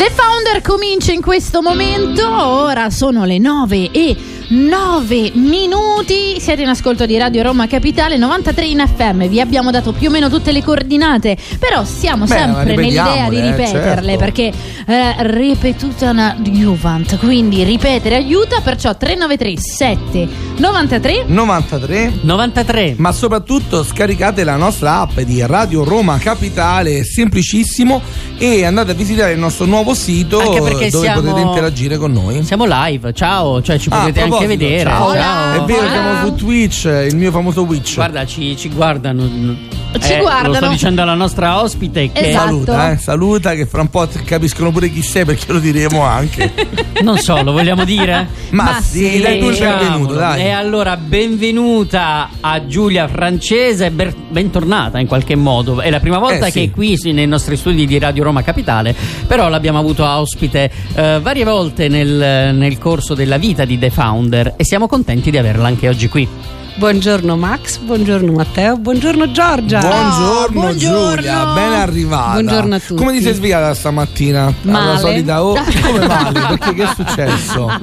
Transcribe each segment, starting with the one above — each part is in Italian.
The Founder comincia in questo momento, ora sono le 9 e 9 minuti. Siete in ascolto di Radio Roma Capitale 93 in FM. Vi abbiamo dato più o meno tutte le coordinate, però siamo Beh, sempre nell'idea di eh, ripeterle certo. perché eh, ripetuta una Juvent. Quindi ripetere aiuta, perciò 393 7 93 93 93. ma soprattutto scaricate la nostra app di Radio Roma Capitale, è semplicissimo e andate a visitare il nostro nuovo sito dove siamo- potete interagire con noi. Siamo live, ciao, cioè ci Ah, potete anche proposito, vedere. ciao. Ciao. È vero, siamo su Twitch, il mio famoso Twitch. Guarda, ci, ci guardano. Ci Eh, guardano. Lo sto dicendo alla nostra ospite che Esatto. Saluta, eh, saluta che fra un po' capiscono pure chi sei perché lo diremo anche. non so, lo vogliamo dire? Ma, Ma sì, sì. dai tu il benvenuto, dai. E allora benvenuta a Giulia Francese, ber- bentornata in qualche modo. È la prima volta Eh, sì. che è qui nei nostri studi di Radio Roma Capitale, però l'abbiamo avuto ospite eh, varie volte nel, nel corso della vita di The Founder e siamo contenti di averla anche oggi qui. Buongiorno Max, buongiorno Matteo, buongiorno Giorgia. Buongiorno, buongiorno. Giulia, ben arrivata. Buongiorno a tutti. Come ti sei svegliata stamattina? Male. Alla solita ora? Come male? Perché che è successo?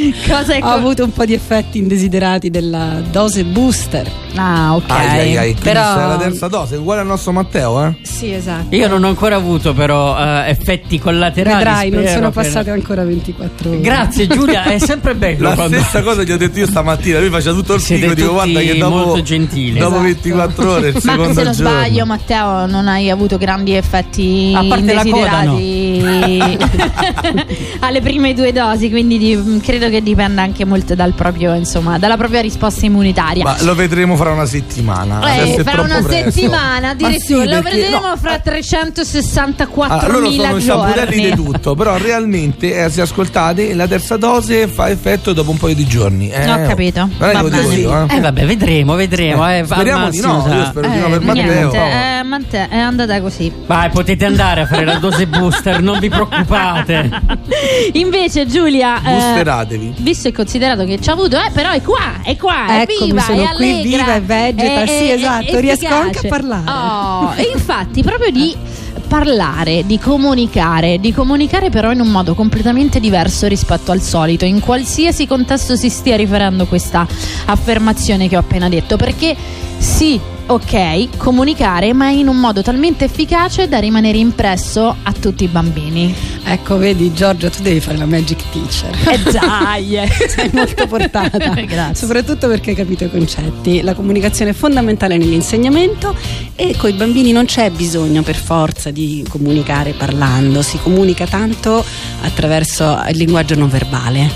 Cosa è Ho avuto un po' di effetti indesiderati della dose booster. Ah, ok. Ai, ai, ai, Però- sei la terza dose, uguale al nostro Matteo, eh? Sì, esatto. Io non ho ancora avuto però eh, effetti collaterali. Vedrai, non sono per- passate ancora 24 ore. Grazie Giulia, è sempre bello La quando... stessa cosa gli ho detto io stamattina, lui faceva tutto il figo, dico guarda che dopo, molto gentili. dopo Esatto. 24 ore il Ma se non giorno. sbaglio, Matteo, non hai avuto grandi effetti A parte la coda, indesiderati alle prime due dosi, quindi di- credo che dipenda anche molto dal proprio, insomma, dalla propria risposta immunitaria. Ma lo vedremo fra una settimana. Eh, fra una presto. settimana Ma addirittura sì, lo vedremo no, fra ah, 364.000 ah, loro sono giorni. di tutto, però realmente, eh, se ascoltate, la terza dose fa effetto dopo un paio di giorni. Eh, Ho capito. Non è che io, eh. Eh vabbè, vedremo, vedremo. Eh, al Speriamo di no, io spero di no Eh, per Matteo. niente, eh, Matteo, è andata così. Vai, potete andare a fare la dose booster, non vi preoccupate. Invece Giulia eh, Boosteratevi. visto e considerato che ci ha avuto eh, però è qua è qua è Eccomi, viva sono è qui, viva e vegeta, è- sì, è- esatto, è riesco anche a parlare. Oh, e infatti proprio di parlare, di comunicare, di comunicare però in un modo completamente diverso rispetto al solito, in qualsiasi contesto si stia riferendo questa affermazione che ho appena detto, perché sì, ok, comunicare, ma in un modo talmente efficace da rimanere impresso a tutti i bambini. Ecco, vedi Giorgia, tu devi fare la magic teacher. E dai! Sei molto portata. Soprattutto perché hai capito i concetti. La comunicazione è fondamentale nell'insegnamento e con i bambini non c'è bisogno per forza di comunicare parlando, si comunica tanto attraverso il linguaggio non verbale.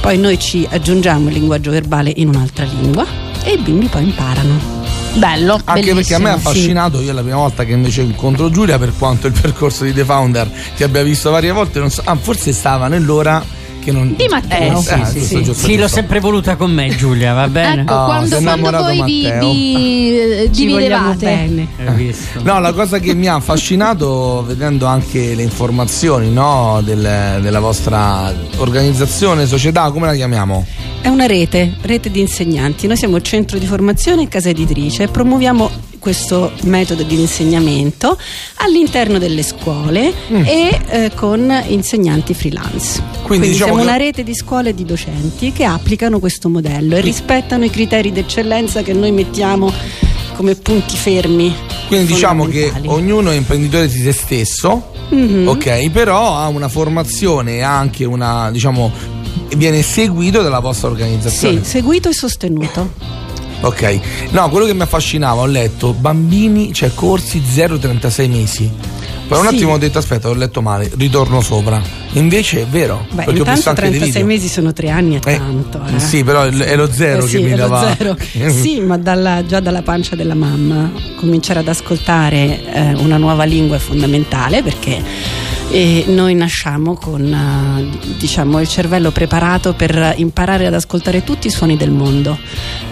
Poi noi ci aggiungiamo il linguaggio verbale in un'altra lingua e i bimbi poi imparano. Bello, Anche perché a me ha affascinato, io la prima volta che invece incontro Giulia, per quanto il percorso di The Founder ti abbia visto varie volte, non so, ah, forse stava nell'ora che non... Di Matteo. Eh, Eh, sì, sì, giusto, sì. giusto, Sì, l'ho sempre voluta con me, Giulia, va bene? Ecco, Oh, quando, quando innamorato voi vi, Matteo. vi, eh, vogliamo dividevate bene. Visto? No, la cosa che mi ha affascinato vedendo anche le informazioni no, del- della vostra organizzazione, società, come la chiamiamo? È una rete, rete di insegnanti. Noi siamo centro di formazione e casa editrice e promuoviamo questo metodo di insegnamento all'interno delle scuole e eh, con insegnanti freelance. Quindi, diciamo siamo che- una rete di scuole e di docenti che applicano questo modello e rispettano i criteri d'eccellenza che noi mettiamo come punti fermi. Quindi diciamo che ognuno è imprenditore di se stesso, Mhm. ok, però ha una formazione e anche una, diciamo, viene seguito dalla vostra organizzazione. Sì, seguito e sostenuto. Ok, no, quello che mi affascinava, ho letto bambini, cioè corsi 0-36 mesi. Poi un Sì. attimo ho detto aspetta, ho letto male, ritorno sopra. Invece è vero. Beh, perché intanto anche dei 36 video. mesi sono tre anni, è Eh, tanto. eh. Sì, però è lo zero Eh sì, che mi dava. zero. sì, ma dalla- già dalla pancia della mamma cominciare ad ascoltare eh, una nuova lingua è fondamentale perché eh, noi nasciamo con eh, diciamo, il cervello preparato per imparare ad ascoltare tutti i suoni del mondo.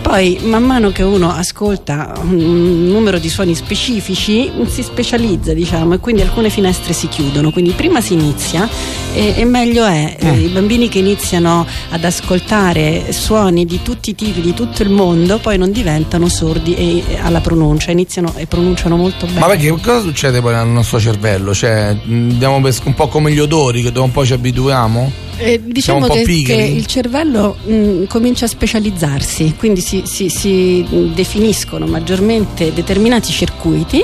Poi, man mano che uno ascolta un numero di suoni specifici, si specializza, diciamo, e quindi alcune finestre si chiudono. Quindi prima si inizia e, e meglio è eh, i bambini che iniziano ad ascoltare suoni di tutti i tipi, di tutto il mondo, poi non diventano sordi e, e alla pronuncia, iniziano e pronunciano molto bene. Ma perché cosa succede poi nel nostro cervello? Cioè, andiamo per- un po' come gli odori, che dopo un po' ci abituiamo? Eh, diciamo che, che il cervello mh, comincia a specializzarsi, quindi si, si- si, mh, definiscono maggiormente determinati circuiti,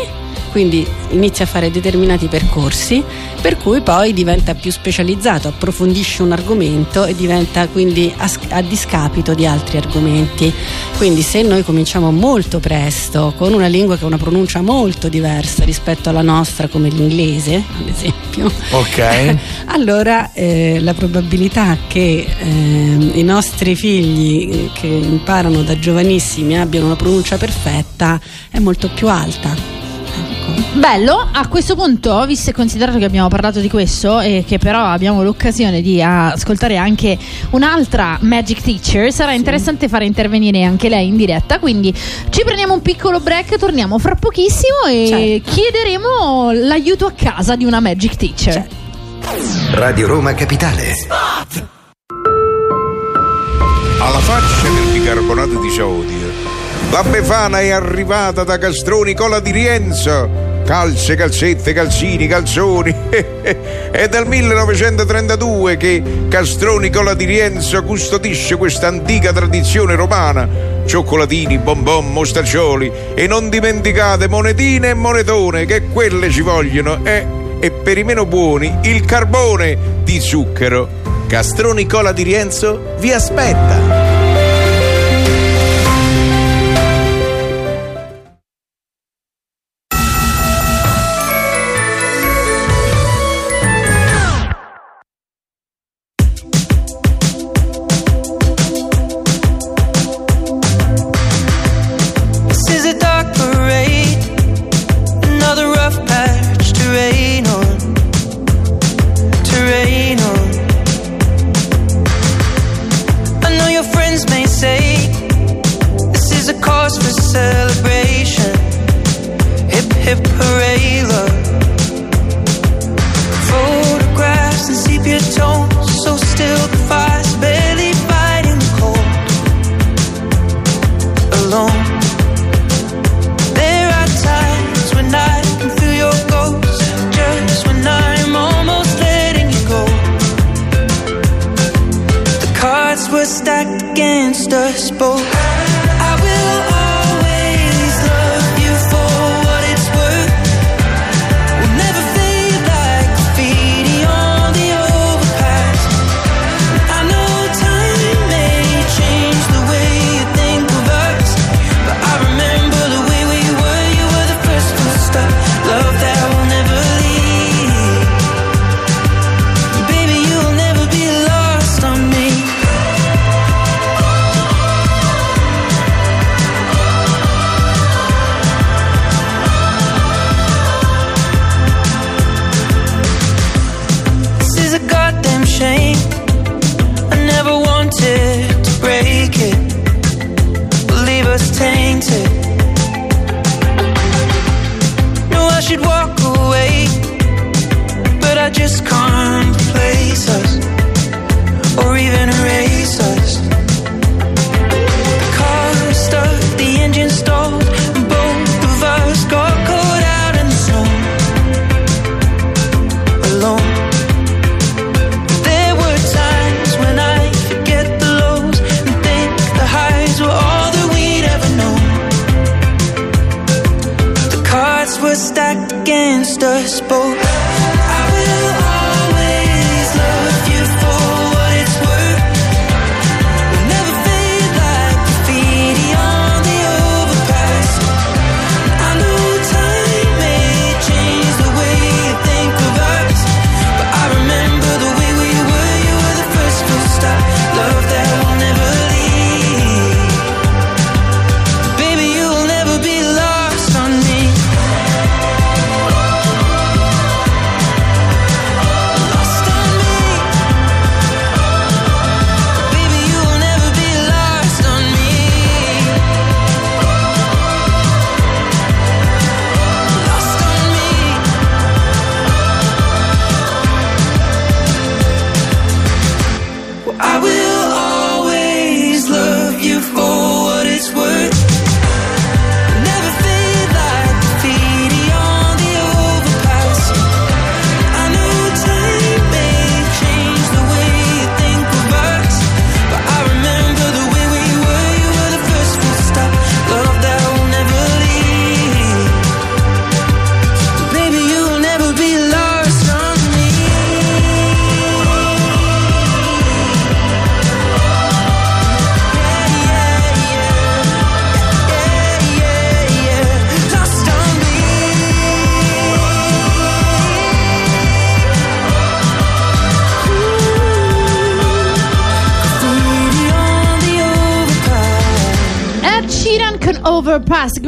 quindi inizia a fare determinati percorsi, per cui poi diventa più specializzato, approfondisce un argomento e diventa quindi a, a discapito di altri argomenti. Quindi se noi cominciamo molto presto con una lingua che ha una pronuncia molto diversa rispetto alla nostra, come l'inglese, ad esempio, Ok. allora eh, la probabilità che ehm, i nostri figli eh, che imparano da giovanissimi abbiano una pronuncia perfetta è molto più alta. Bello, a questo punto, visto e considerato che abbiamo parlato di questo e che però abbiamo l'occasione di ascoltare anche un'altra Magic Teacher, sarà interessante fare intervenire anche lei in diretta, quindi ci prendiamo un piccolo break, torniamo fra pochissimo e Certo. chiederemo l'aiuto a casa di una Magic Teacher. Certo. Radio Roma Capitale. alla faccia del bicarbonato di sodio. La Befana è arrivata da Castroni Cola di Rienzo. Calze, calzette, calzini, calzoni. è dal 1932 che Castroni Cola di Rienzo custodisce questa antica tradizione romana. Cioccolatini, bonbon, mostaccioli e non dimenticate monetine e monetone che quelle ci vogliono. Eh, e per i meno buoni il carbone di zucchero. Castroni Cola di Rienzo vi aspetta.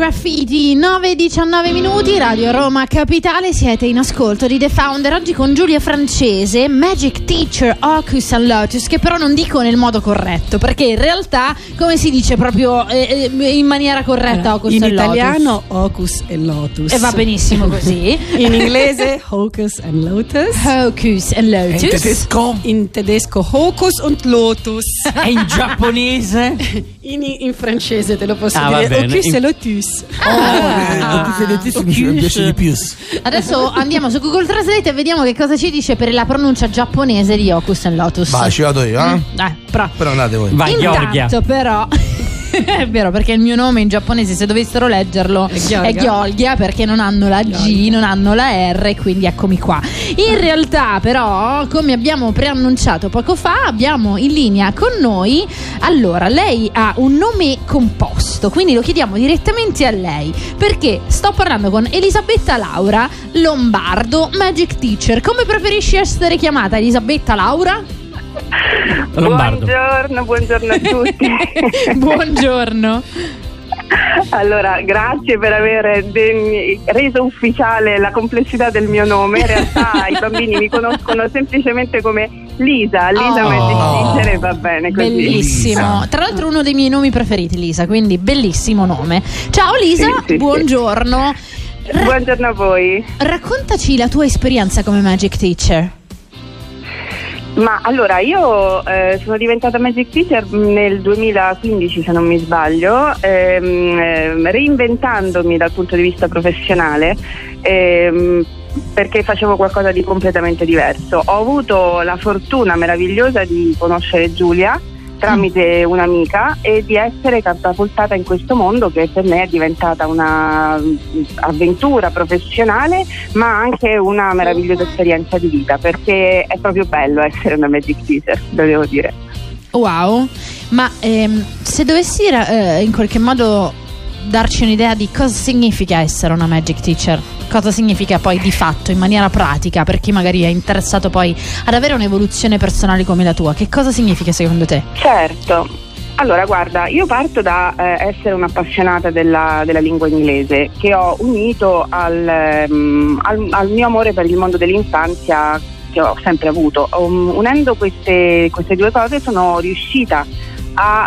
Graffiti 9-19 minuti Radio Roma Capitale siete in ascolto di The Founder oggi con Giulia Francese Magic Teacher Ocus and Lotus che però non dico nel modo corretto perché in realtà come si dice proprio eh, eh, in maniera corretta Ocus in and Lotus italiano Hocus e Lotus. e va benissimo così In inglese Hocus and Lotus. Hocus and In Lotus tedesco? In tedesco Hocus und Lotus. E in giapponese? In, in francese te lo posso Ah, dire. Hocus In- e Lotus. Oh, ti sei mi piace di più. adesso andiamo su Google Translate e vediamo che cosa ci dice per la pronuncia giapponese di Ocus and Lotus Vai, ci vado io, eh? eh, però Però andate voi. Vai. Intanto però È vero perché il mio nome in giapponese se dovessero leggerlo È Gheorgha perché non hanno la G, non hanno la R quindi eccomi qua. In realtà però come abbiamo preannunciato poco fa abbiamo in linea con noi allora lei ha un nome composto quindi lo chiediamo direttamente a lei perché sto parlando con Elisabetta Laura Lombardo Magic Teacher. Come preferisci essere chiamata Elisabetta Laura? Lombardo. Buongiorno, buongiorno a tutti. Buongiorno. allora, grazie per aver reso ufficiale la complessità del mio nome. In realtà i bambini mi conoscono semplicemente come Lisa. Lisa Oh. Magic Teacher e va bene così. Bellissimo. Lisa. Tra l'altro uno dei miei nomi preferiti, Lisa, quindi bellissimo nome. Ciao Lisa, Sì, sì, sì. buongiorno. Ra- Buongiorno a voi. raccontaci la tua esperienza come Magic Teacher. Ma allora io eh, sono diventata Magic Teacher nel 2015 se non mi sbaglio, ehm, ehm, reinventandomi dal punto di vista professionale. ehm, perché facevo qualcosa di completamente diverso. Ho avuto la fortuna meravigliosa di conoscere Giulia tramite un'amica e di essere catapultata in questo mondo che per me è diventata un'avventura professionale ma anche una meravigliosa esperienza di vita perché è proprio bello essere una Magic Teacher, lo devo dire. Wow. Ma ehm, se dovessi eh, in qualche modo darci un'idea di cosa significa essere una Magic Teacher, cosa significa poi di fatto in maniera pratica per chi magari è interessato poi ad avere un'evoluzione personale come la tua, che cosa significa secondo te? Certo. Allora, guarda, io parto da eh, essere un'appassionata della, della lingua inglese che ho unito al, ehm, al- al mio amore per il mondo dell'infanzia che ho sempre avuto. Um, unendo queste, queste due cose sono riuscita a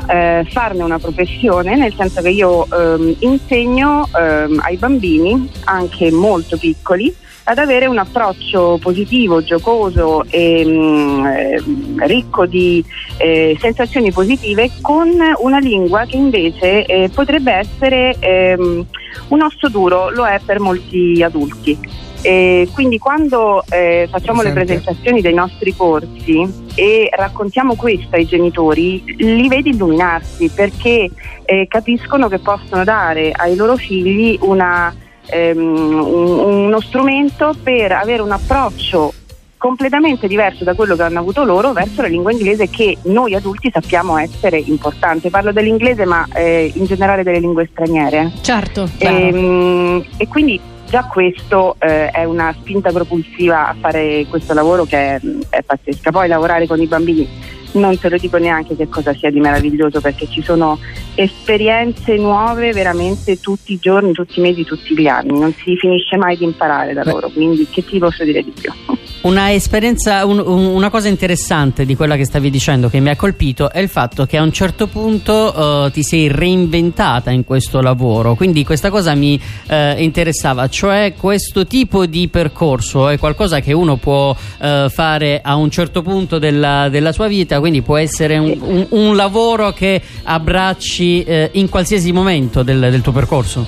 eh, farne una professione, nel senso che io ehm, insegno ehm, ai bambini, anche molto piccoli, ad avere un approccio positivo, giocoso e mm, eh, ricco di eh, sensazioni positive con una lingua che invece eh, potrebbe essere ehm, un osso duro, lo è per molti adulti. E quindi quando eh, facciamo le presentazioni dei nostri corsi e raccontiamo questo ai genitori, li vedi illuminarsi perché eh, capiscono che possono dare ai loro figli una, ehm, un- uno strumento per avere un approccio completamente diverso da quello che hanno avuto loro verso la lingua inglese che noi adulti sappiamo essere importante. Parlo dell'inglese ma eh, in generale delle lingue straniere. Certo. Ehm, E, quindi già questo eh, è una spinta propulsiva a fare questo lavoro che è, è pazzesca. Poi lavorare con i bambini non te lo dico neanche che cosa sia di meraviglioso perché ci sono esperienze nuove veramente tutti i giorni, tutti i mesi, tutti gli anni. Non si finisce mai di imparare da Beh. loro, quindi che ti posso dire di più? Una esperienza, un- un- una cosa interessante di quella che stavi dicendo che mi ha colpito è il fatto che a un certo punto eh, ti sei reinventata in questo lavoro, quindi questa cosa mi eh, interessava, cioè questo tipo di percorso è qualcosa che uno può eh, fare a un certo punto della, della sua vita, quindi può essere un, un- un lavoro che abbracci eh, in qualsiasi momento del- del tuo percorso.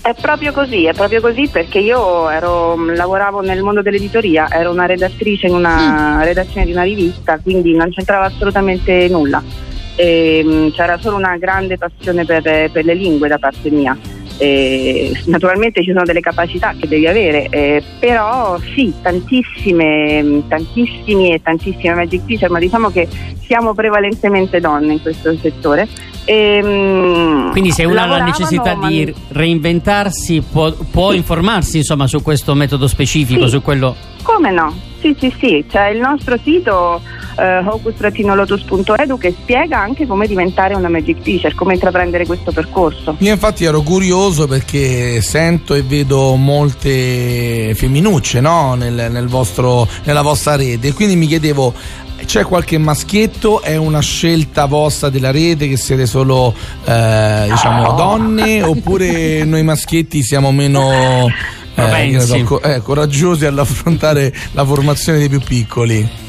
È proprio così, è proprio così perché io ero, lavoravo nel mondo dell'editoria, ero una redattrice in una redazione di una rivista, quindi non c'entrava assolutamente nulla. Ehm, c'era solo una grande passione per, per le lingue da parte mia. E naturalmente ci sono delle capacità che devi avere, eh, però sì, tantissime, tantissimi e tantissime magic teacher, ma diciamo che siamo prevalentemente donne in questo settore Ehm, Quindi se uno ha la necessità di reinventarsi può, può informarsi insomma su questo metodo specifico, Sì. su quello... Come no? Sì, sì, sì, c'è il nostro sito eh, hocus-lotus.edu che spiega anche come diventare una magic teacher, come intraprendere questo percorso. Io infatti ero curioso perché sento e vedo molte femminucce no? Nel- nel vostro- nella vostra rete e quindi mi chiedevo c'è qualche maschietto? È una scelta vostra della rete che siete solo eh, diciamo donne oppure noi maschietti siamo meno eh, so, eh, coraggiosi all'affrontare la formazione dei più piccoli?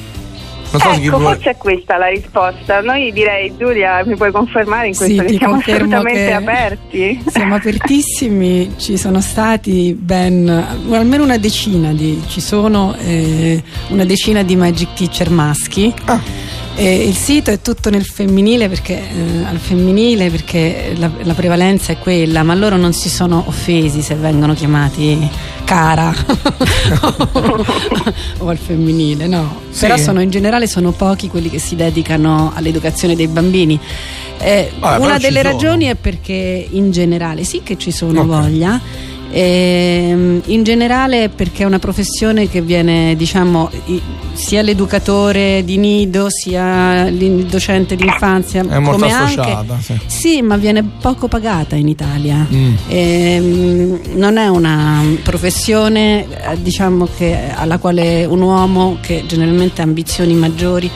Non so ecco, vuole- forse è questa la risposta. Noi direi, Giulia, mi puoi confermare in Sì, questo che ti siamo assolutamente che aperti? Siamo apertissimi, ci sono stati ben almeno una decina di ci sono eh, una decina di magic teacher maschi. E il sito è tutto nel femminile perché eh, al femminile perché la, la prevalenza è quella, ma loro non si sono offesi se vengono chiamati cara o al femminile, no. Sì. Però sono in generale sono pochi quelli che si dedicano all'educazione dei bambini. Eh, però una delle sono. ragioni è perché in generale sì che ci sono Ok. voglia. Ehm, in generale perché è una professione che viene diciamo sia l'educatore di nido sia il docente d'infanzia è molto come associata. anche sì. sì ma viene poco pagata in Italia Mm. Ehm, non è una professione eh, diciamo che alla quale un uomo che generalmente ha ambizioni maggiori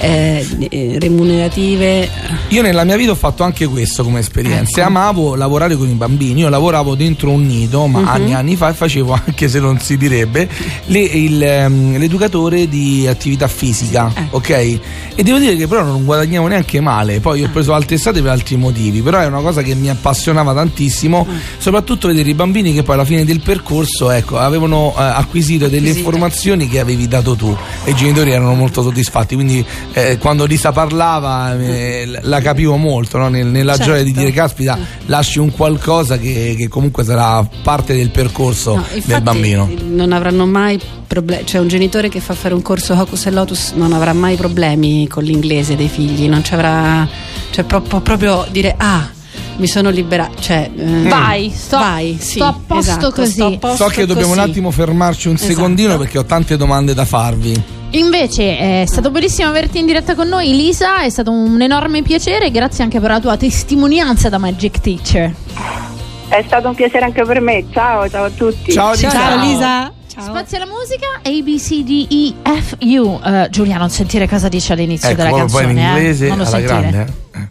eh, eh, remunerative Io nella mia vita ho fatto anche questo come esperienza. Ecco. Amavo lavorare con i bambini. Io lavoravo dentro un nido, ma Mhm. anni e anni fa e facevo, anche se non si direbbe, le- il, ehm, l'educatore di attività fisica. Eh. Ok? E devo dire che però non guadagnavo neanche male. Poi ho preso altre strade per altri motivi. Però è una cosa che mi appassionava tantissimo. Soprattutto vedere i bambini che poi alla fine del percorso ecco, avevano eh, acquisito delle Acquisito. informazioni che avevi dato tu. E i genitori erano molto soddisfatti. Quindi eh, quando Lisa parlava eh, la capivo molto no? Nel- nella Certo. gioia di dire caspita lasci un qualcosa che, che comunque sarà parte del percorso No, del bambino Non avranno mai problemi, cioè un genitore che fa fare un corso Hocus e Lotus non avrà mai problemi con l'inglese dei figli, non ci avrà, cioè pro- proprio dire ah mi sono liberato, cioè eh, Vai, sto- vai, sì, sto a posto esatto, così. sto a posto so che dobbiamo così. un attimo fermarci un Esatto. secondino perché ho tante domande da farvi Invece è stato bellissimo averti in diretta con noi, Lisa. È stato un enorme piacere. Grazie anche per la tua testimonianza da Magic Teacher. È stato un piacere anche per me. Ciao, ciao a tutti. ciao Lisa Ciao Lisa. Ciao. Spazio alla musica A, B, C, D, E, F, U. Eh, Giulia, non sentire cosa dice all'inizio ecco della proprio poi canzone. in eh. inglese Non lo alla sentire. grande eh.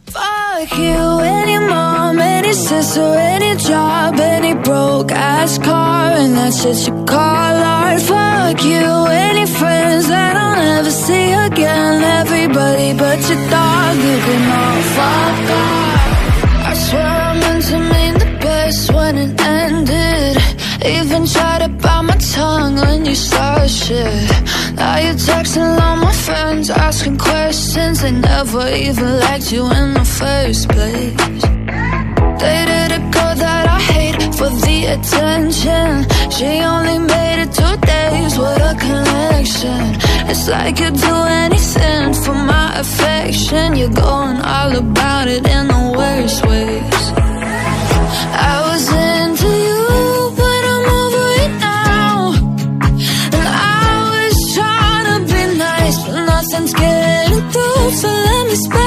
Fuck you, any mom, any sister, any job, any broke ass car, and that's shit you call art. Fuck you, any friends that I'll never see again. Everybody but your dog, you can all fuck off. I swear I meant to mean the best when it ended. Even tried to bite my tongue when you started shit. Now you're texting all my friends, asking questions. They never even liked you in the first place. Dated a girl that I hate for the attention. She only made it two days with a connection. It's like you'd do anything for my affection. You're going all about it in the worst ways. I So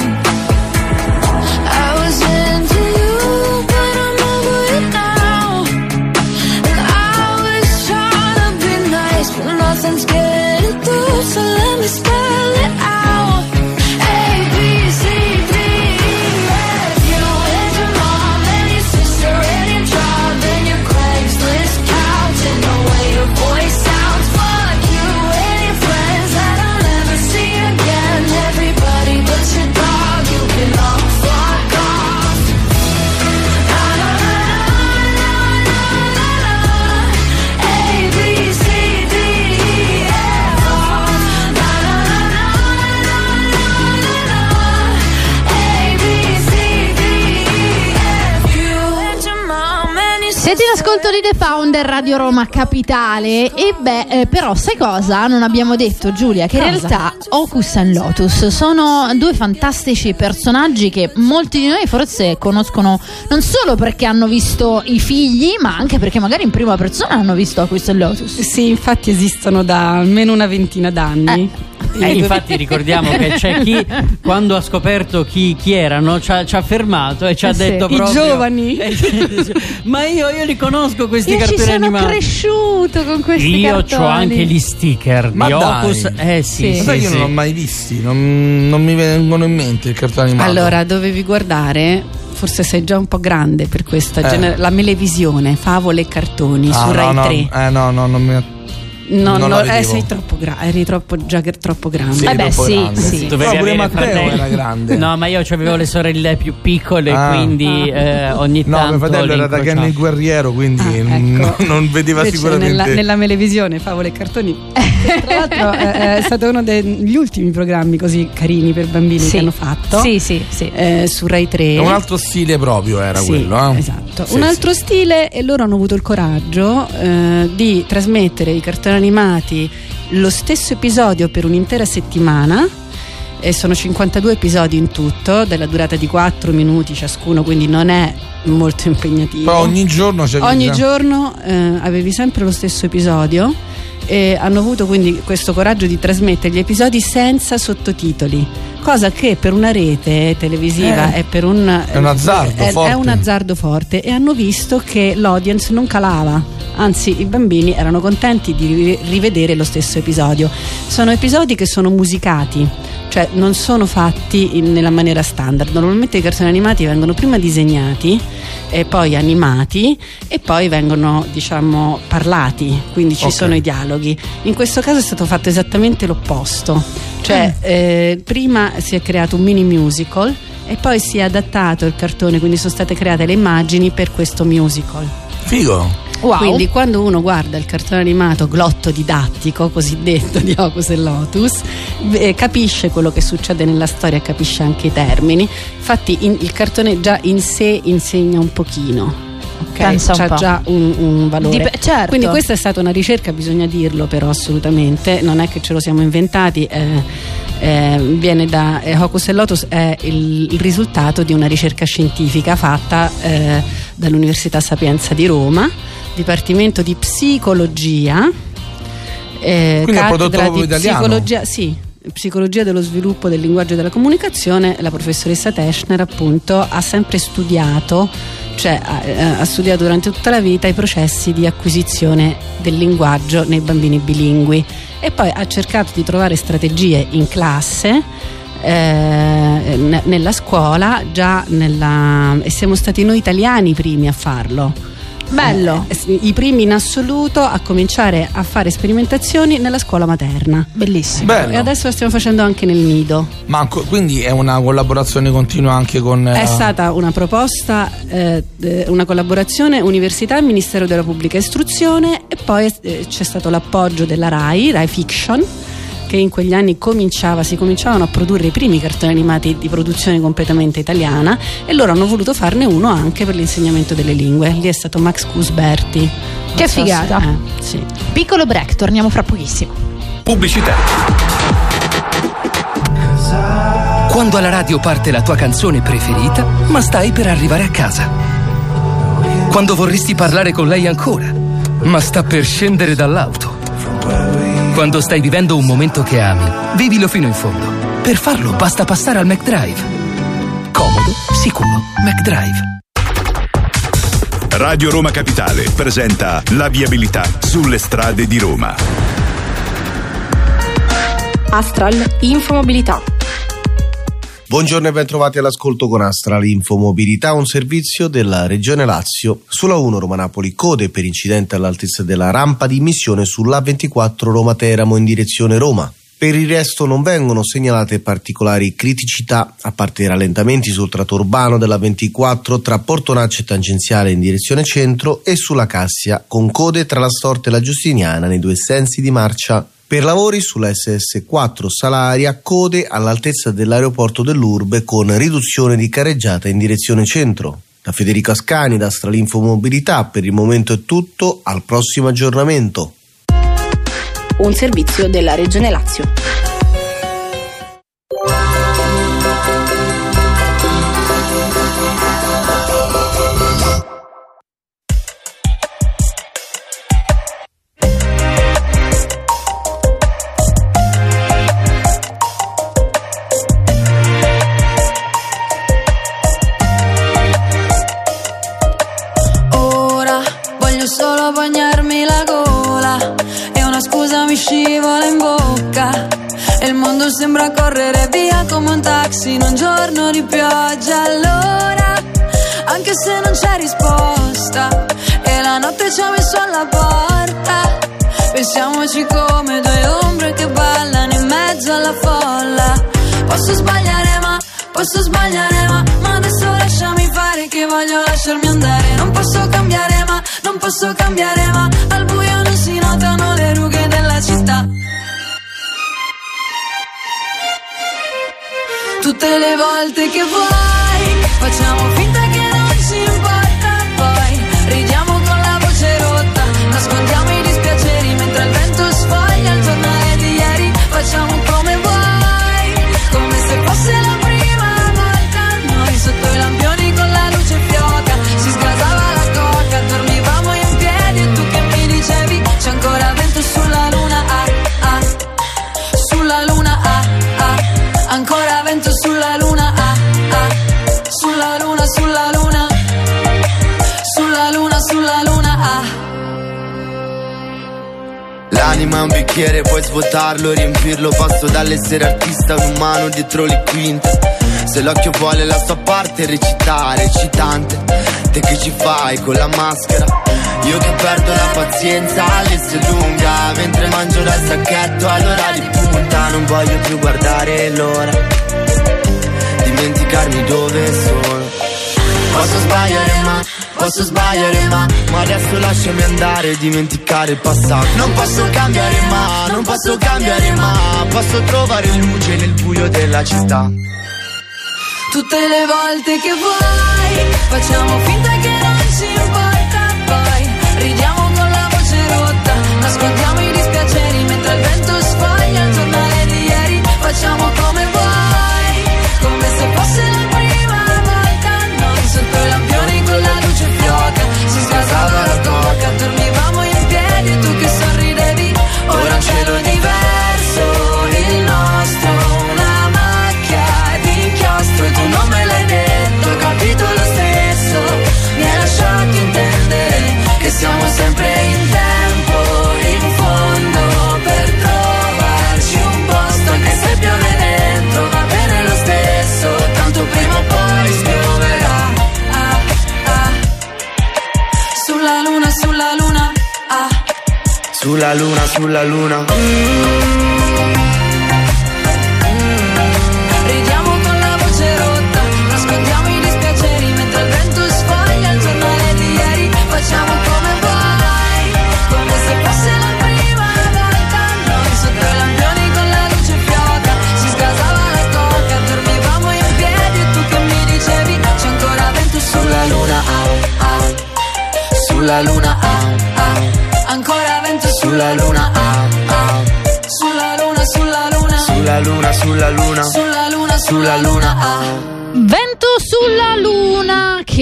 The Founder Radio Roma Capitale e beh, eh, però sai cosa? Non abbiamo detto Giulia che in realtà Ocus e Lotus sono due fantastici personaggi che molti di noi forse conoscono non solo perché hanno visto i figli, ma anche perché magari in prima persona hanno visto Ocus e Lotus. Sì, infatti esistono da almeno una ventina d'anni. Eh, infatti ricordiamo che c'è chi quando ha scoperto chi, chi erano ci ha, ci ha fermato e ci ha Eh sì. detto I proprio giovani. Eh, ma io, io li conosco questi Io ci cartoni sono animati cresciuto con questi io cartoni. ho anche gli sticker Ma di dai. Opus eh sì, Sì. sì, Sai, io sì. non l'ho mai visti, non, non mi vengono in mente il cartone animato. Allora, dovevi guardare, forse sei già un po' grande per questa, Eh. gener- la Melevisione, favole e cartoni Ah, su no, Rai no, 3. Eh no, no, non mi No, non no, la eh, sei troppo gra- eri troppo, già troppo grande. Sì, Eh beh, troppo sì, grande. sì. Dovevi No, pure Matteo fratelli. era grande. No, ma io avevo le sorelle più piccole, Ah. quindi eh, ogni No, tanto mio fratello era da il guerriero, quindi Ah, ecco. non vedeva Invece sicuramente. nella, nella Melevisione, favole e cartoni. tra l'altro eh, è stato uno degli ultimi programmi così carini per bambini Sì. che hanno fatto. Sì, sì, sì. eh, su Rai 3. È un altro stile proprio era Sì, quello, eh? Esatto, Sì, un sì. altro stile e loro hanno avuto il coraggio eh, di trasmettere i cartoni animati lo stesso episodio per un'intera settimana. E sono 52 episodi in tutto, della durata di 4 minuti ciascuno, quindi non è molto impegnativo. Però ogni giorno c'è Ogni giorno eh, avevi sempre lo stesso episodio e hanno avuto quindi questo coraggio di trasmettere gli episodi senza sottotitoli, cosa che per una rete televisiva Eh, è per un è un azzardo è- è un azzardo forte e hanno visto che l'audience non calava. Anzi, i bambini erano contenti di ri- rivedere lo stesso episodio. Sono episodi che sono musicati, cioè non sono fatti in- nella maniera standard. Normalmente i cartoni animati vengono prima disegnati e poi animati e poi vengono diciamo parlati, quindi ci Ok. sono i dialoghi. In questo caso è stato fatto esattamente l'opposto, cioè eh, prima si è creato un mini musical e poi si è adattato il cartone, quindi sono state create le immagini per questo musical. Figo. Wow. Quindi quando uno guarda il cartone animato glotto didattico, cosiddetto di Ocus e Lotus, eh, capisce quello che succede nella storia capisce anche i termini. Infatti in- il cartone già in sé insegna un pochino. Ok? Pensa un C'ha po'. già un, un valore. Dip- certo. Quindi questa è stata una ricerca, bisogna dirlo però assolutamente, non è che ce lo siamo inventati, eh, eh, viene da eh, Hocus e Lotus è il, il risultato di una ricerca scientifica fatta eh, dall'Università Sapienza di Roma, Dipartimento di Psicologia, eh, Quindi è prodotto proprio di italiano? psicologia, sì. Psicologia dello sviluppo del linguaggio e della comunicazione, la professoressa Teschner appunto ha sempre studiato, cioè ha, eh, ha studiato durante tutta la vita i processi di acquisizione del linguaggio nei bambini bilingui e poi ha cercato di trovare strategie in classe eh, ne- nella scuola già nella, e siamo stati noi italiani i primi a farlo Bello. Eh, i primi in assoluto a cominciare a fare sperimentazioni nella scuola materna Bellissimo. Bello. e adesso lo stiamo facendo anche nel nido Ma quindi è una collaborazione continua anche con. è eh, stata una proposta eh, eh, una collaborazione università e ministero della pubblica istruzione e poi eh, c'è stato l'appoggio della RAI RAI Fiction che in quegli anni cominciava, si cominciavano a produrre i primi cartoni animati di produzione completamente italiana e loro hanno voluto farne uno anche per l'insegnamento delle lingue. Lì è stato Max Cusberti. Non Che so se- figata. eh, sì. Piccolo break, torniamo fra pochissimo. Pubblicità. Quando alla radio parte la tua canzone preferita, ma stai per arrivare a casa. Quando vorresti parlare con lei ancora, ma sta per scendere dall'auto. Quando stai vivendo un momento che ami, vivilo fino in fondo. Per farlo basta passare al McDrive. Comodo, sicuro. McDrive. Radio Roma Capitale presenta la viabilità sulle strade di Roma. Astral Infomobilità. Buongiorno e bentrovati all'ascolto con Astral Infomobilità, un servizio della Regione Lazio. Sulla 1 Roma-Napoli, code per incidente all'altezza della rampa di missione sulla 24 Roma-Teramo in direzione Roma. Per il resto non vengono segnalate particolari criticità, a parte i rallentamenti sul tratto urbano della 24 tra Portonaccio e Tangenziale in direzione centro e sulla Cassia, con code tra la Storte e la Giustiniana nei due sensi di marcia. Per lavori sulla SS4 Salaria, code all'altezza dell'aeroporto dell'Urbe con riduzione di carreggiata in direzione centro. Da Federico Ascani, da Astralinfo Mobilità, per il momento è tutto, al prossimo aggiornamento. Un servizio della Regione Lazio. Giorno di pioggia. Allora, anche se non c'è risposta e la notte ci ha messo alla porta, pensiamoci come due ombre che ballano in mezzo alla folla. Posso sbagliare ma, posso sbagliare ma, ma adesso lasciami fare che voglio lasciarmi andare. Non posso cambiare ma, non posso cambiare ma, al buio non Tutte le volte che vuoi, facciamo finta L'anima è un bicchiere, puoi svuotarlo, riempirlo. Passo dall'essere artista a un umano dietro le quinte. Se l'occhio vuole la sua parte recitare, recitante. Te che ci fai con la maschera? Io che perdo la pazienza, l'esse lunga Mentre mangio dal sacchetto all'ora di punta. Non voglio più guardare l'ora. Dimenticarmi dove sono. Posso sbagliare ma, posso sbagliare ma Ma adesso lasciami andare e dimenticare il passato. Non posso cambiare ma, non posso cambiare ma Posso trovare luce nel buio della città. Tutte le volte che vuoi, facciamo finta la luna.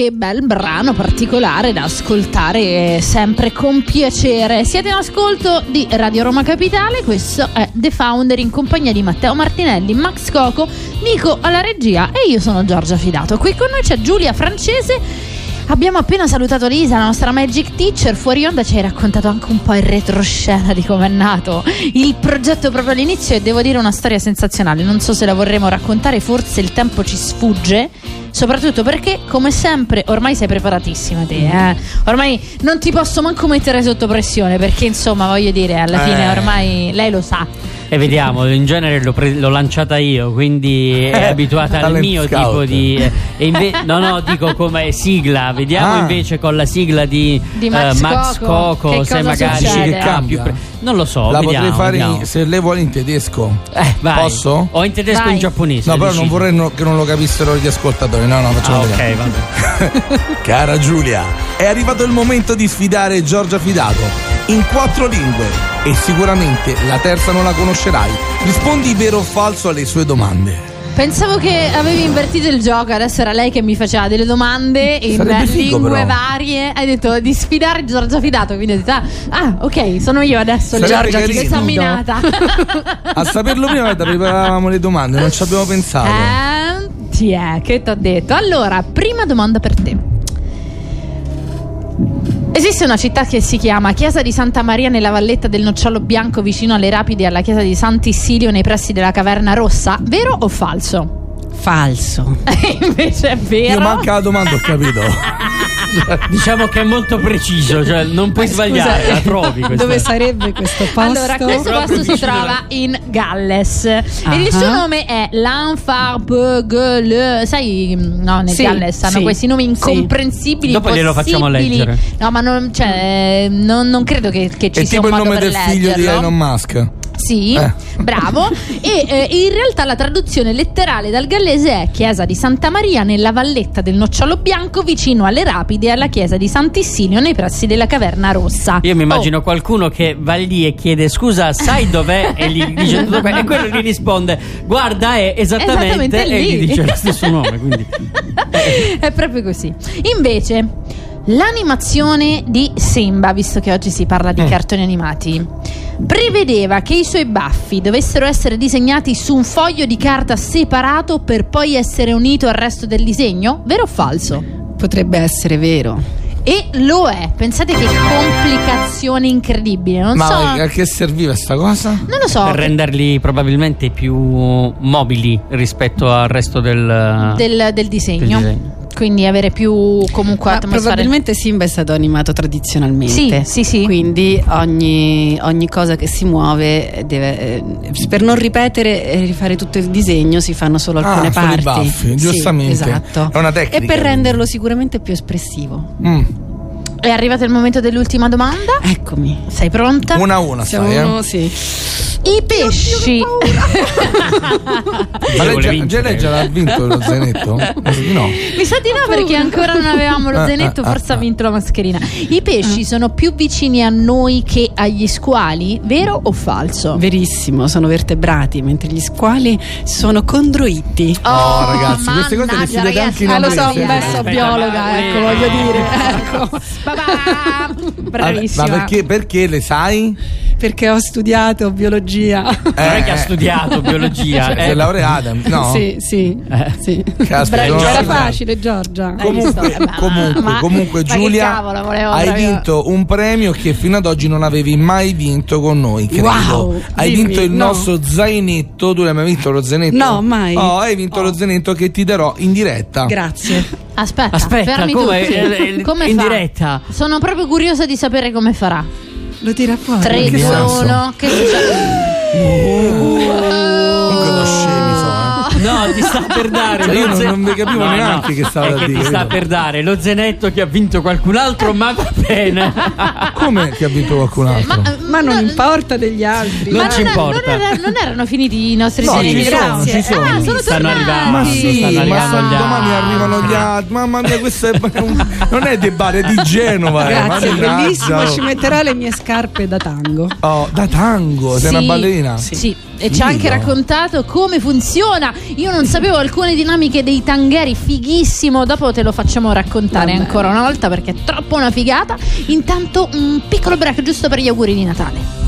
Che bel brano particolare da ascoltare sempre con piacere. Siete in ascolto di Radio Roma Capitale, questo è The Founder in compagnia di Matteo Martinelli, Max Coco, Nico alla regia e io sono Giorgia Fidato. Qui con noi c'è Giulia Francese. Abbiamo appena salutato Lisa, la nostra Magic Teacher. Fuori onda ci hai raccontato anche un po' il retroscena di come è nato il progetto proprio all'inizio e devo dire una storia sensazionale. Non so se la vorremmo raccontare, forse il tempo ci sfugge. Soprattutto perché, come sempre, ormai sei preparatissima te, eh? Ormai non ti posso manco mettere sotto pressione perché, insomma, voglio dire, alla Eh. fine ormai lei lo sa. E vediamo, in genere l'ho, pre- l'ho lanciata io, quindi è Eh, abituata al mio scout. tipo di. eh, e inve- no, no, dico come sigla. Vediamo Ah. invece con la sigla di, Di Max Max Coco, Coco, che se cosa magari? Che cambia? più pre- Non lo so, La vediamo, potrei fare in- vediamo. se lei vuole in tedesco. Eh, vai. Posso? O in tedesco o in giapponese. No, però non decidi. vorrei no- che non lo capissero gli ascoltatori. No, no, facciamo Ah, vedere. ok, vabbè. Cara Giulia, è arrivato il momento di sfidare Giorgia Fidato in quattro lingue e sicuramente la terza non la conoscerai. Rispondi vero o falso alle sue domande. Pensavo che avevi invertito il gioco, adesso era lei che mi faceva delle domande in figo, lingue però. varie. Hai detto di sfidare Giorgia Fidato, quindi ho detto ah, ah, ok, sono io adesso Sarebbe Giorgia carino. esaminata. A saperlo prima preparavamo le domande, non ci abbiamo pensato. Eh, ti è, che ti ho detto. Allora, prima domanda per te. Esiste una città che si chiama Chiesa di Santa Maria nella valletta del Nocciolo Bianco vicino alle rapidi e alla chiesa di Sant'Issilio nei pressi della Caverna Rossa? Vero o falso? Falso. Invece è vero. Io manca la domanda, ho capito. Diciamo che è molto preciso, cioè non puoi sbagliare, la trovi questa. Dove sarebbe questo posto? Allora, questo posto si trova in Galles e Ah. il suo nome è Lanfarbegle. Sai, no, nel Sì, Galles hanno sì, questi nomi sì. incomprensibili. Dopo glielo facciamo leggere. No, ma non, cioè, non, non credo che, che ci È sia tipo un il modo nome per del figlio di. Elon Musk. Sì, Eh. bravo. E eh, in realtà la traduzione letterale dal gallese è Chiesa di Santa Maria nella valletta del Nocciolo Bianco vicino alle rapidi e alla chiesa di Sant'Issilio nei pressi della Caverna Rossa. Io mi Oh, immagino qualcuno che va lì e chiede scusa, sai dov'è? E gli dice tutto quello, e quello gli risponde guarda è esattamente, Esattamente e lì. gli dice lo stesso nome. Quindi. È proprio così. Invece, l'animazione di Simba, visto che oggi si parla Mm. di cartoni animati, prevedeva che i suoi baffi dovessero essere disegnati su un foglio di carta separato per poi essere unito al resto del disegno? Vero o falso? Potrebbe essere vero. E lo è. Pensate che complicazione incredibile. Non Ma so. a che serviva sta cosa? Non lo so. Per renderli probabilmente più mobili rispetto al resto del, Del, del disegno. del disegno. Quindi avere più comunque Ma atmosfere. probabilmente Simba è stato animato tradizionalmente. Sì, sì, sì. Quindi ogni, ogni cosa che si muove deve. eh, per non ripetere e rifare tutto il disegno si fanno solo Ah, alcune i parti. baffi, Sì, giustamente. esatto. È una tecnica. E per renderlo sicuramente più espressivo. Mm. È arrivato il momento dell'ultima domanda. Eccomi. Sei pronta? Una a una, Siamo stai, eh? sì. I pesci. Ma lei già, lei già l'ha vinto lo zainetto? No. Mi sa di no perché ancora non avevamo lo Ah, zainetto, ah, ah, forse ha vinto la mascherina. I pesci sono più vicini a noi che agli squali, vero o falso? Verissimo, sono vertebrati, mentre gli squali sono condroiti. Oh, ragazzi, queste cose le studiate anche in ah, lo so, inglese. beh, so Aspetta, biologa, ecco, voglio dire. Ecco. Bravissima. Ma perché, perché le sai? Perché ho studiato biologia. Non è che ha studiato biologia. Cioè, eh. sei laureata? No? sì, sì, Eh. sì. Caspita, Era facile, Giorgia. Comunque, Ma- comunque, ma- comunque ma Giulia, cavolo, hai proprio- vinto un premio che fino ad oggi non avevi mai vinto con noi, credo. Wow, hai dimmi, vinto il no. nostro zainetto. Tu l'hai mai vinto lo zainetto? No, mai. Oh, hai vinto lo zainetto che ti darò in diretta. Grazie. Aspetta, Aspetta, fermi come- tutti. eh, eh, come in fa? diretta? Sono proprio curiosa di sapere come farà. Lo tira fuori. 3, che 2, senso? 1. Che succede? Comunque No, ti sta per dare. Cioè, io non- non vi capivo neanche che stava è a che dire, Ti sta per dare lo zenetto che ha vinto qualcun altro, ma va bene. Come che ha vinto qualcun altro? Ma, Ma non importa degli altri. Non ma ci non, importa. non era- non erano finiti i nostri No, sono, grazie. ci sono. Ah, sono Stanno tornati. arrivando. Ma sì, stanno ma arrivando gli domani arrivano gli altri. Mamma mia, questo è un- non è di Bari, è di Genova. eh. Grazie, Mannaggia, bellissimo. Ci metterò le mie scarpe da tango. Oh, da tango, sei una Sì, ballerina? Sì. E ci ha anche raccontato come funziona. Io non sapevo alcune dinamiche dei tangheri, fighissimo. Dopo te lo facciamo raccontare ancora una volta perché è troppo una figata. Intanto un piccolo break giusto per gli auguri di Natale.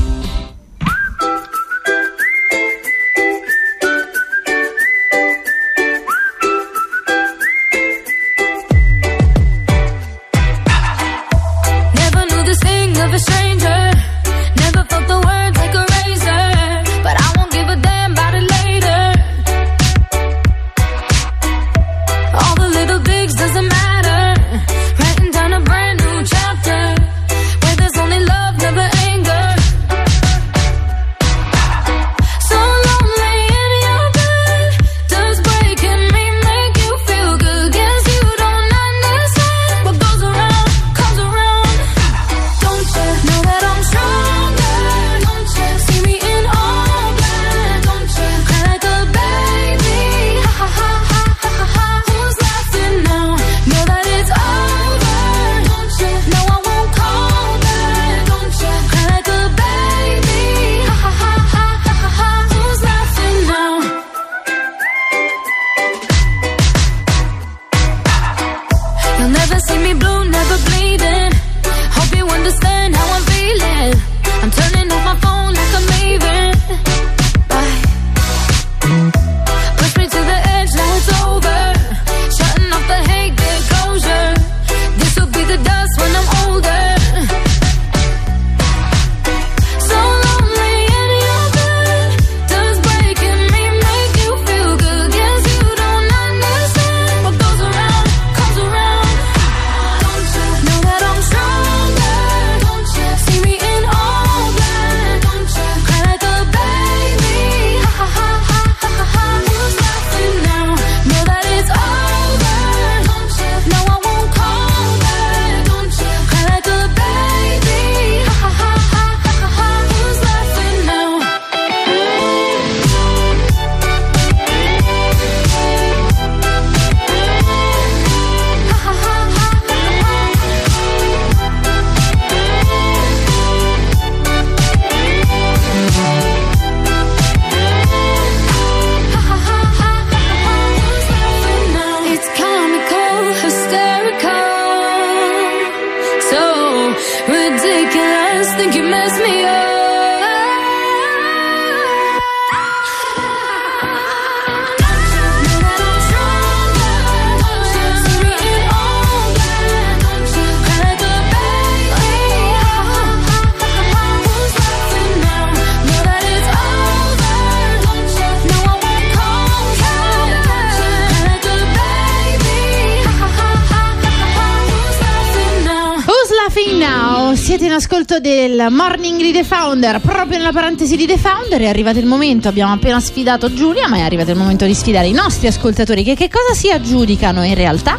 Ascolto del Morning di The Founder, proprio nella parentesi di The Founder è arrivato il momento, abbiamo appena sfidato Giulia, ma è arrivato il momento di sfidare i nostri ascoltatori che che cosa si aggiudicano in realtà?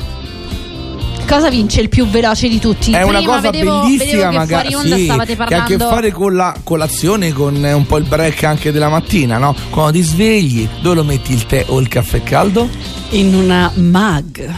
Cosa vince il più veloce di tutti? È una Prima cosa vedevo, bellissima, vedevo che magari sì, che ha a che fare con la colazione, con eh, un po' il break anche della mattina, no? Quando ti svegli, dove lo metti il tè o il caffè caldo? In una mug.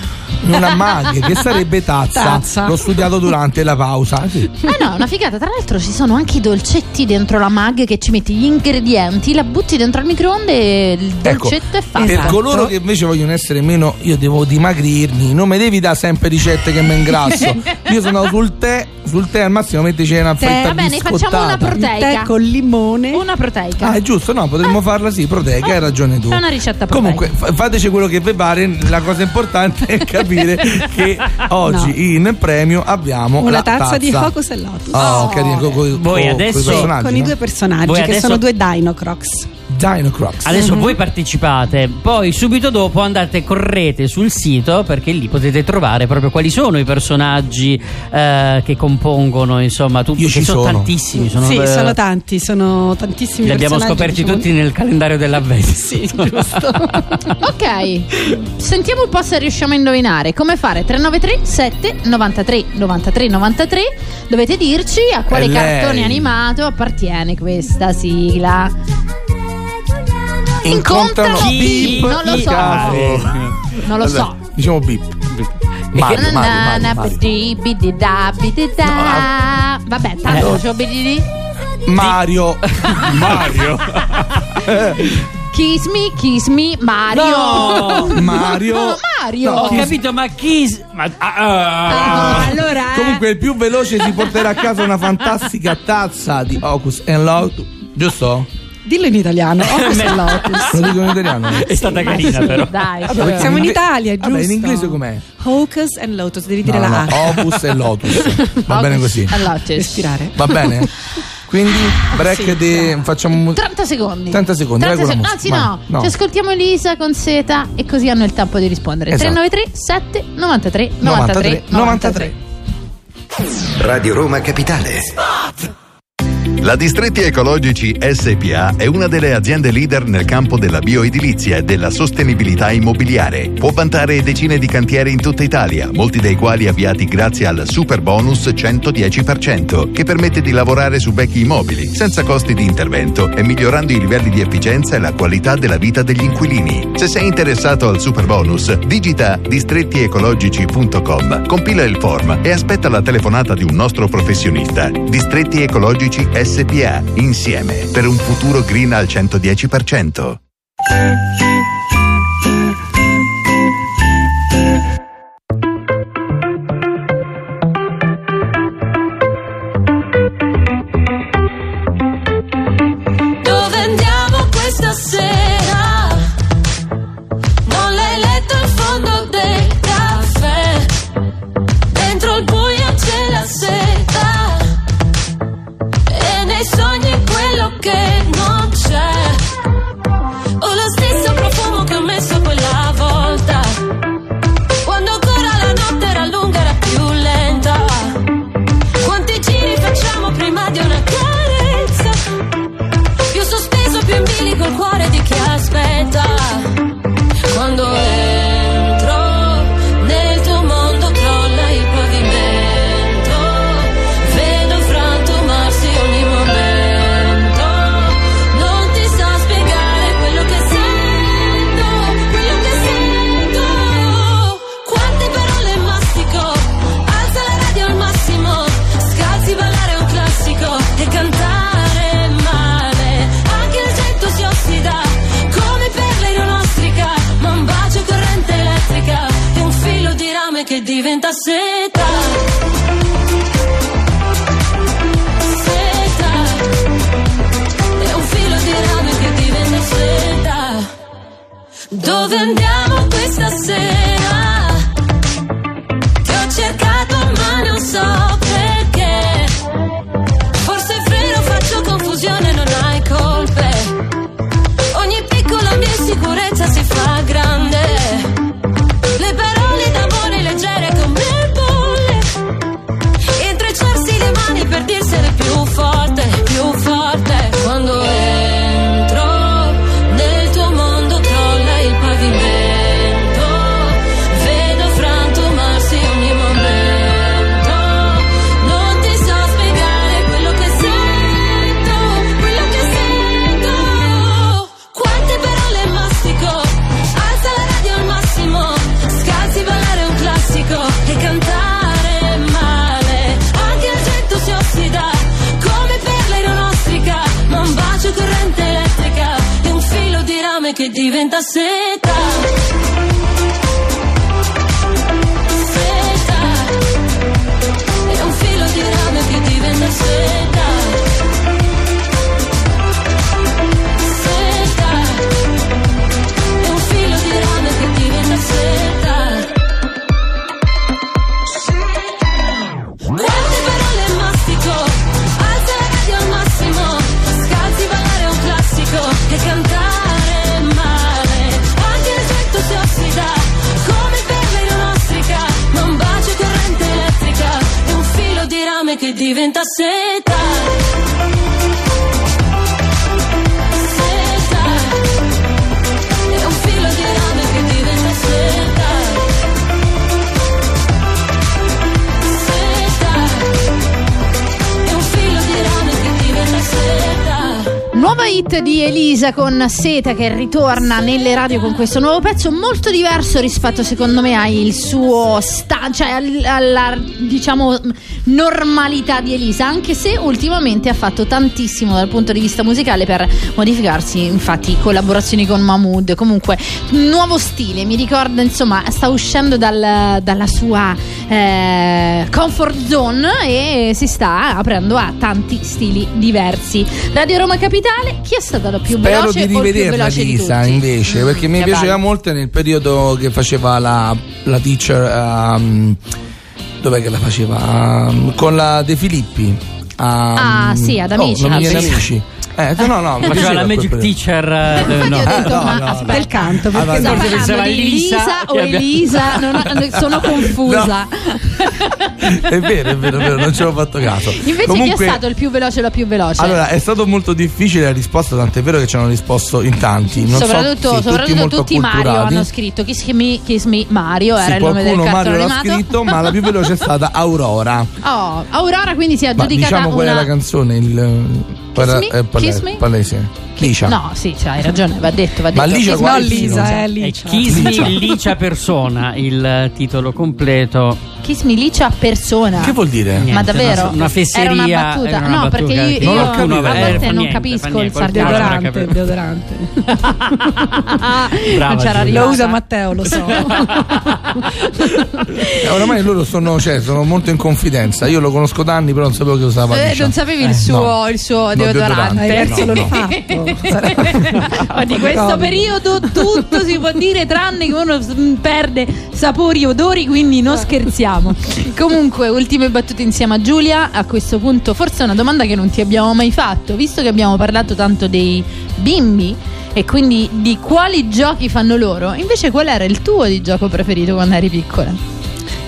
In una mug, che sarebbe tazza. Tazza. L'ho studiato durante la pausa. Sì. Ah no, una figata. Tra l'altro ci sono anche i dolcetti dentro la mag che ci metti gli ingredienti, la butti dentro il microonde e il Ecco, dolcetto è fatto. per coloro che invece vogliono essere meno, io devo dimagrirmi, non mi devi dare sempre ricette che mi ingrasso. io sono sul tè, sul tè al massimo mettici una Tè, fetta va bene, facciamo una proteica. Tè con limone. Una proteica. Ah, è giusto, no, potremmo farla sì, proteica, hai ragione tu. È una ricetta proteica. Comunque, fa- fateci quello che vi pare, la cosa importante è capire che oggi in premio abbiamo Una la tazza, di tazza. Focus e Lotus. Oh, carino, co- co- Voi co- adesso- con i no? due personaggi Voi che adesso- sono due Dino Crocs. Dino Crocs. Adesso voi partecipate, poi subito dopo andate, correte sul sito perché lì potete trovare proprio quali sono i personaggi eh, che compongono, insomma, tutti Io ci sono, sono. tantissimi. Sono, sì, eh, sono tanti, sono tantissimi Li abbiamo scoperti diciamo- tutti nel calendario dell'avvento. Sì, giusto. Ok, sentiamo un po' se riusciamo a indovinare. Come fare? 393 7 93 93 93. Dovete dirci a quale cartone animato appartiene questa sigla. Incontrano Incontrano Bip non lo so. cari. Non lo so. Diciamo bip. Mario, Mario, bidida. Vabbè, tanto Eh. c'ho. Mario. Mario. Kiss me, kiss me, Mario. No! Mario. No, Mario. Ho capito, ma chi. s- Ma, ah, ah. Ah, allora, eh. Comunque il più veloce si porterà a casa una fantastica tazza di Ocus and Lotus. Giusto? Dillo in italiano. Focus e Lotus. Lo dico in italiano. È stata carina, però. Dai, Vabbè, Siamo in Italia, giusto? Vabbè, in inglese com'è? Hocus and Lotus, devi dire No, la no, A. Opus e Lotus. Va bene così. Allora, Respirare. Va bene? Quindi break Sì, di facciamo 30 secondi. 30 secondi, 30 vai con la sec- Anzi, no, no. ci ascoltiamo Elisa con Seta e così hanno il tempo di rispondere. Esatto. 393 7 93 93 93 Radio Roma Capitale. La Distretti Ecologici SPA è una delle aziende leader nel campo della bioedilizia e della sostenibilità immobiliare. Può vantare decine di cantieri in tutta Italia, molti dei quali avviati grazie al super bonus 110%, che permette di lavorare su vecchi immobili senza costi di intervento e migliorando i livelli di efficienza e la qualità della vita degli inquilini. Se sei interessato al super bonus, digita distrettiecologici.com, compila il form e aspetta la telefonata di un nostro professionista. Distretti Ecologici SPA, insieme per un futuro green al 110%. Elisa con Seta che ritorna nelle radio con questo nuovo pezzo molto diverso rispetto secondo me al suo sta- cioè al- alla diciamo normalità di Elisa anche se ultimamente ha fatto tantissimo dal punto di vista musicale per modificarsi infatti collaborazioni con Mahmood comunque nuovo stile. Mi ricorda insomma sta uscendo dal- dalla sua eh, comfort zone e si sta aprendo a tanti stili diversi. Radio Roma Capitale chi è stata la più Spero veloce di o il più rivederla veloce di Lisa tutti? invece perché mi piaceva molto nel periodo che faceva la, la teacher ehm, dov'è che la faceva Ehm, con la De Filippi Ah, sì, ad Amici. oh, mi viene Amici. Eh, no no Faceva la quel Magic periodo. Teacher. eh, no. Detto, no, ma no, aspetta, Del canto, perché Ah, sta parlando di Elisa, Elisa o abbia- Elisa? Non ho- sono confusa. è vero è vero è vero non ci avevo fatto caso Invece chi Comunque, è stato il più veloce o la più veloce? Allora, è stato molto difficile la risposta, tant'è vero che ci hanno risposto in tanti. Non so- soprattutto sì, soprattutto molto tutti, Mario hanno scritto Kiss Me, Kiss Me Mario Sì, era il nome del cartone Mario l'ha scritto, ma la più veloce è stata Aurora. Oh, Aurora quindi si è Ma aggiudicata diciamo qual è la canzone? Il pala- Me? Eh, pala- Kiss Me? palese. Licia. No, sì, cioè, hai ragione, va detto, va detto. Ma Licia quale film? Lisa, eh, È Licia. Kiss Me Licia. Persona, il titolo completo. Kiss Me Licia persona. Che vuol dire? Niente, Ma davvero? Una, una fesseria. Era una battuta. era una no, battuta perché io, io Non a Eh, volte non niente, capisco il sarcasmo. avrà Deodorante, deodorante. Brava. Lo usa Matteo, lo so. Eh, oramai loro sono, cioè, sono molto in confidenza. Io lo conosco da anni, però non sapevo che usava Eh, non sapevi il Eh, suo, no. il suo No, deodorante? Perso no, no. Ma di questo periodo tutto si può dire tranne che uno s- perde sapori e odori, quindi non scherziamo. Comunque, ultime battute insieme a Giulia. A questo punto, forse è una domanda che non ti abbiamo mai fatto, visto che abbiamo parlato tanto dei bimbi e quindi di quali giochi fanno loro. Invece, qual era il tuo di gioco preferito quando eri piccola?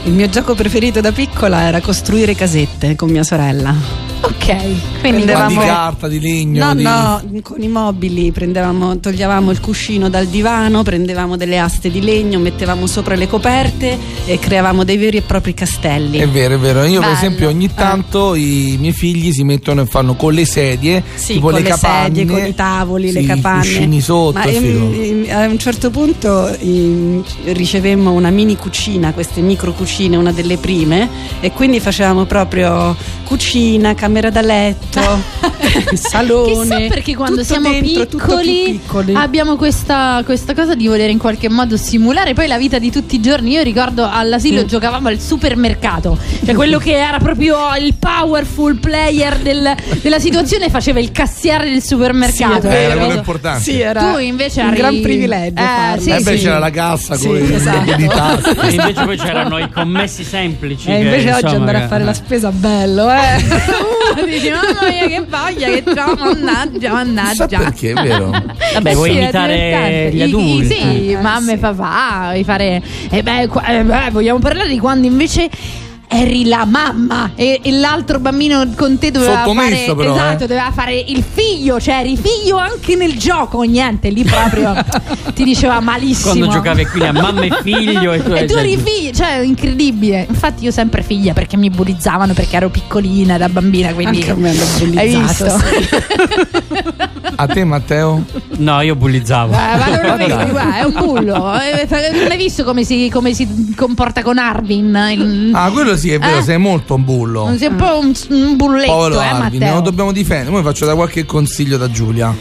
Il mio gioco preferito da piccola era costruire casette con mia sorella. Ok, quindi Ma di Prendevamo- carta, di legno, No, di... no, con i mobili prendevamo, toglievamo il cuscino dal divano, prendevamo delle aste di legno, mettevamo sopra le coperte e creavamo dei veri e propri castelli. È vero, è vero. Io, per Bello. esempio, ogni tanto i miei figli si mettono e fanno con le sedie, Sì, tipo con le le capanne, sedie, con i tavoli, le sì, capanne. i cuscini sotto. Ma figo. ehm, a un certo punto ehm, ricevemmo una mini cucina, queste micro cucine, una delle prime, e quindi facevamo proprio cucina, camera da letto, salone. Chissà perché quando tutto siamo dentro, piccoli, piccoli. abbiamo questa, questa cosa di voler in qualche modo simulare poi la vita di tutti i giorni. Io ricordo all'asilo giocavamo al supermercato, cioè quello che era proprio il powerful player del- della situazione faceva il cassiere del supermercato. Sì, Eh, era quello importante. Sì, era Tu invece un eri- gran privilegio. Eh, sì, eh beh, sì. c'era la cassa Sì, con i esatto. di tasti. E invece poi c'erano i commessi semplici. E che, invece oggi insomma, andare che- a fare la spesa bello, eh. Dici, mamma mia, che voglia che c'ho, mannaggia, mannaggia. Chissà perché, è vero. Vabbè, vuoi Sì, imitare gli I- i- adulti? sì, mamma e papà, vuoi fare. E beh, qua- eh, beh, vogliamo parlare di quando invece. Eri la mamma e, e l'altro bambino con te doveva Sottomesso, fare però, esatto, eh. doveva fare il figlio, cioè eri figlio anche nel gioco, niente, lì proprio ti diceva malissimo. Quando giocavi qui a mamma e figlio e tu, E tu eri figlia, cioè incredibile. Infatti io sempre figlia perché mi bullizzavano perché ero piccolina da bambina, quindi Anche a me hanno Hai bullizzato, visto? A te, Matteo? No, io bullizzavo. Eh, ma non lo vedi, guarda, è un bullo. Eh, Non hai visto come si, come si comporta con Arvin? Ah, quello sì, è vero, Eh? sei molto un bullo. Non sei un po' un, un bulletto, Povero eh, Arvin, Matteo. lo dobbiamo difendere. Ora faccio da qualche consiglio da Giulia.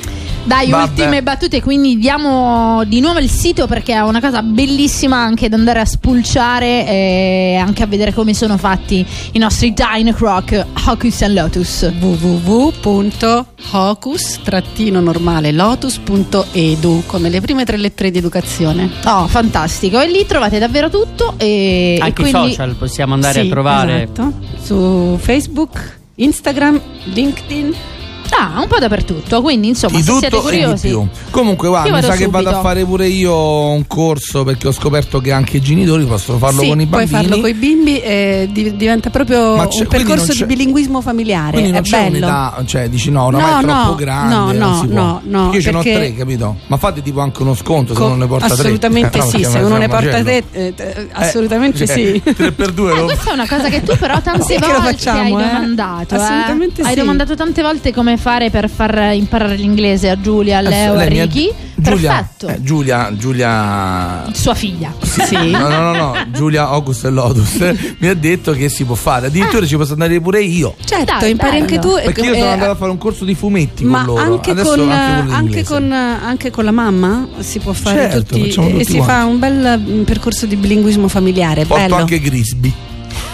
Dai, Vabbè. ultime battute, quindi diamo di nuovo il sito perché è una cosa bellissima anche da andare a spulciare e anche a vedere come sono fatti i nostri Dine Rock Hocus and Lotus. www.hocus-normale lotus.edu come le prime tre lettere di educazione. Oh, fantastico! E lì trovate davvero tutto e, Anche e i quindi... social possiamo andare Sì, a trovare. esatto. su Facebook, Instagram, LinkedIn. Ah, un po' dappertutto, quindi insomma Di se siete e curiosi... più. Comunque, guarda, mi sa che vado subito. a fare pure io un corso perché ho scoperto che anche i genitori possono farlo sì, con i puoi bambini. farlo con i bimbi e di- diventa proprio un percorso di bilinguismo familiare. Quindi non è c'è bello. un'età, cioè dici no, oramai No, è troppo no, grande. no, no, no, io ce n'ho tre, capito? Ma fate tipo anche uno sconto se Co- non ne porta tre. assolutamente Eh, no, sì, se uno ne porta eh, eh, assolutamente cioè, sì. 3 per 2 Eh, lo questa è una cosa che tu però tante volte hai eh. domandato. eh. Assolutamente Hai sì. domandato tante volte come fare per far imparare l'inglese a Giulia, a Leo, a Ricky. Giulia, Perfetto. eh, Giulia, Giulia Sua figlia. Sì. No, no, no, no, Giulia August e Lotus mi ha detto che si può fare. Addirittura ci posso andare pure io. Certo, Dai, impari bello. anche tu. Perché io eh, sono andato a fare un corso di fumetti ma con loro. anche Adesso con, anche quello anche, con, anche con la mamma si può fare Certo, tutti facciamo e tutti si quanti. fa un bel mm, percorso di bilinguismo familiare, Porto bello. anche Grisby.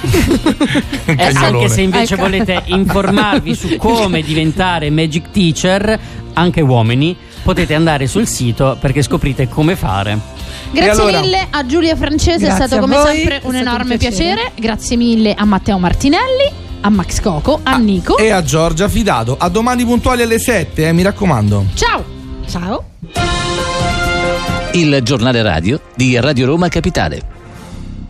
E anche se invece Ecco. volete informarvi su come diventare Magic Teacher, anche uomini, potete andare sul sito perché scoprite come fare. Grazie allora? mille a Giulia Francese, è stato a come voi, sempre un enorme un piacere. piacere. Grazie mille a Matteo Martinelli, a Max Coco, a Nico. E a Giorgia Fidato. A domani puntuali alle 7, eh, mi raccomando. Ciao! Ciao. Il giornale radio di Radio Roma Capitale.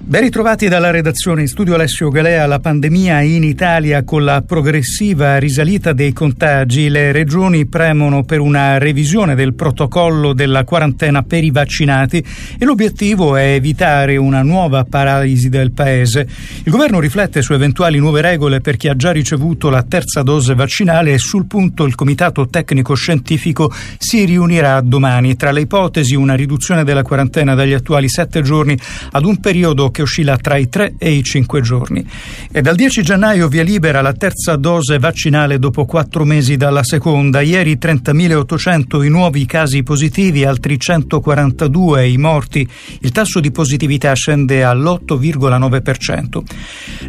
Ben ritrovati dalla redazione in studio Alessio Galea. La pandemia in Italia con la progressiva risalita dei contagi. Le regioni premono per una revisione del protocollo della quarantena per i vaccinati e l'obiettivo è evitare una nuova paralisi del paese. Il governo riflette su eventuali nuove regole per chi ha già ricevuto la terza dose vaccinale e sul punto il comitato tecnico scientifico si riunirà domani. Tra le ipotesi una riduzione della quarantena dagli attuali sette giorni ad un periodo che oscilla tra i 3 e i 5 giorni. E dal 10 gennaio via libera la terza dose vaccinale dopo quattro mesi dalla seconda. Ieri 30.800 i nuovi casi positivi, altri 142 i morti. Il tasso di positività scende all'8,9%.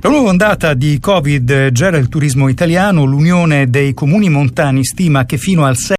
La nuova ondata di Covid gera il turismo italiano. L'Unione dei Comuni Montani stima che fino al 6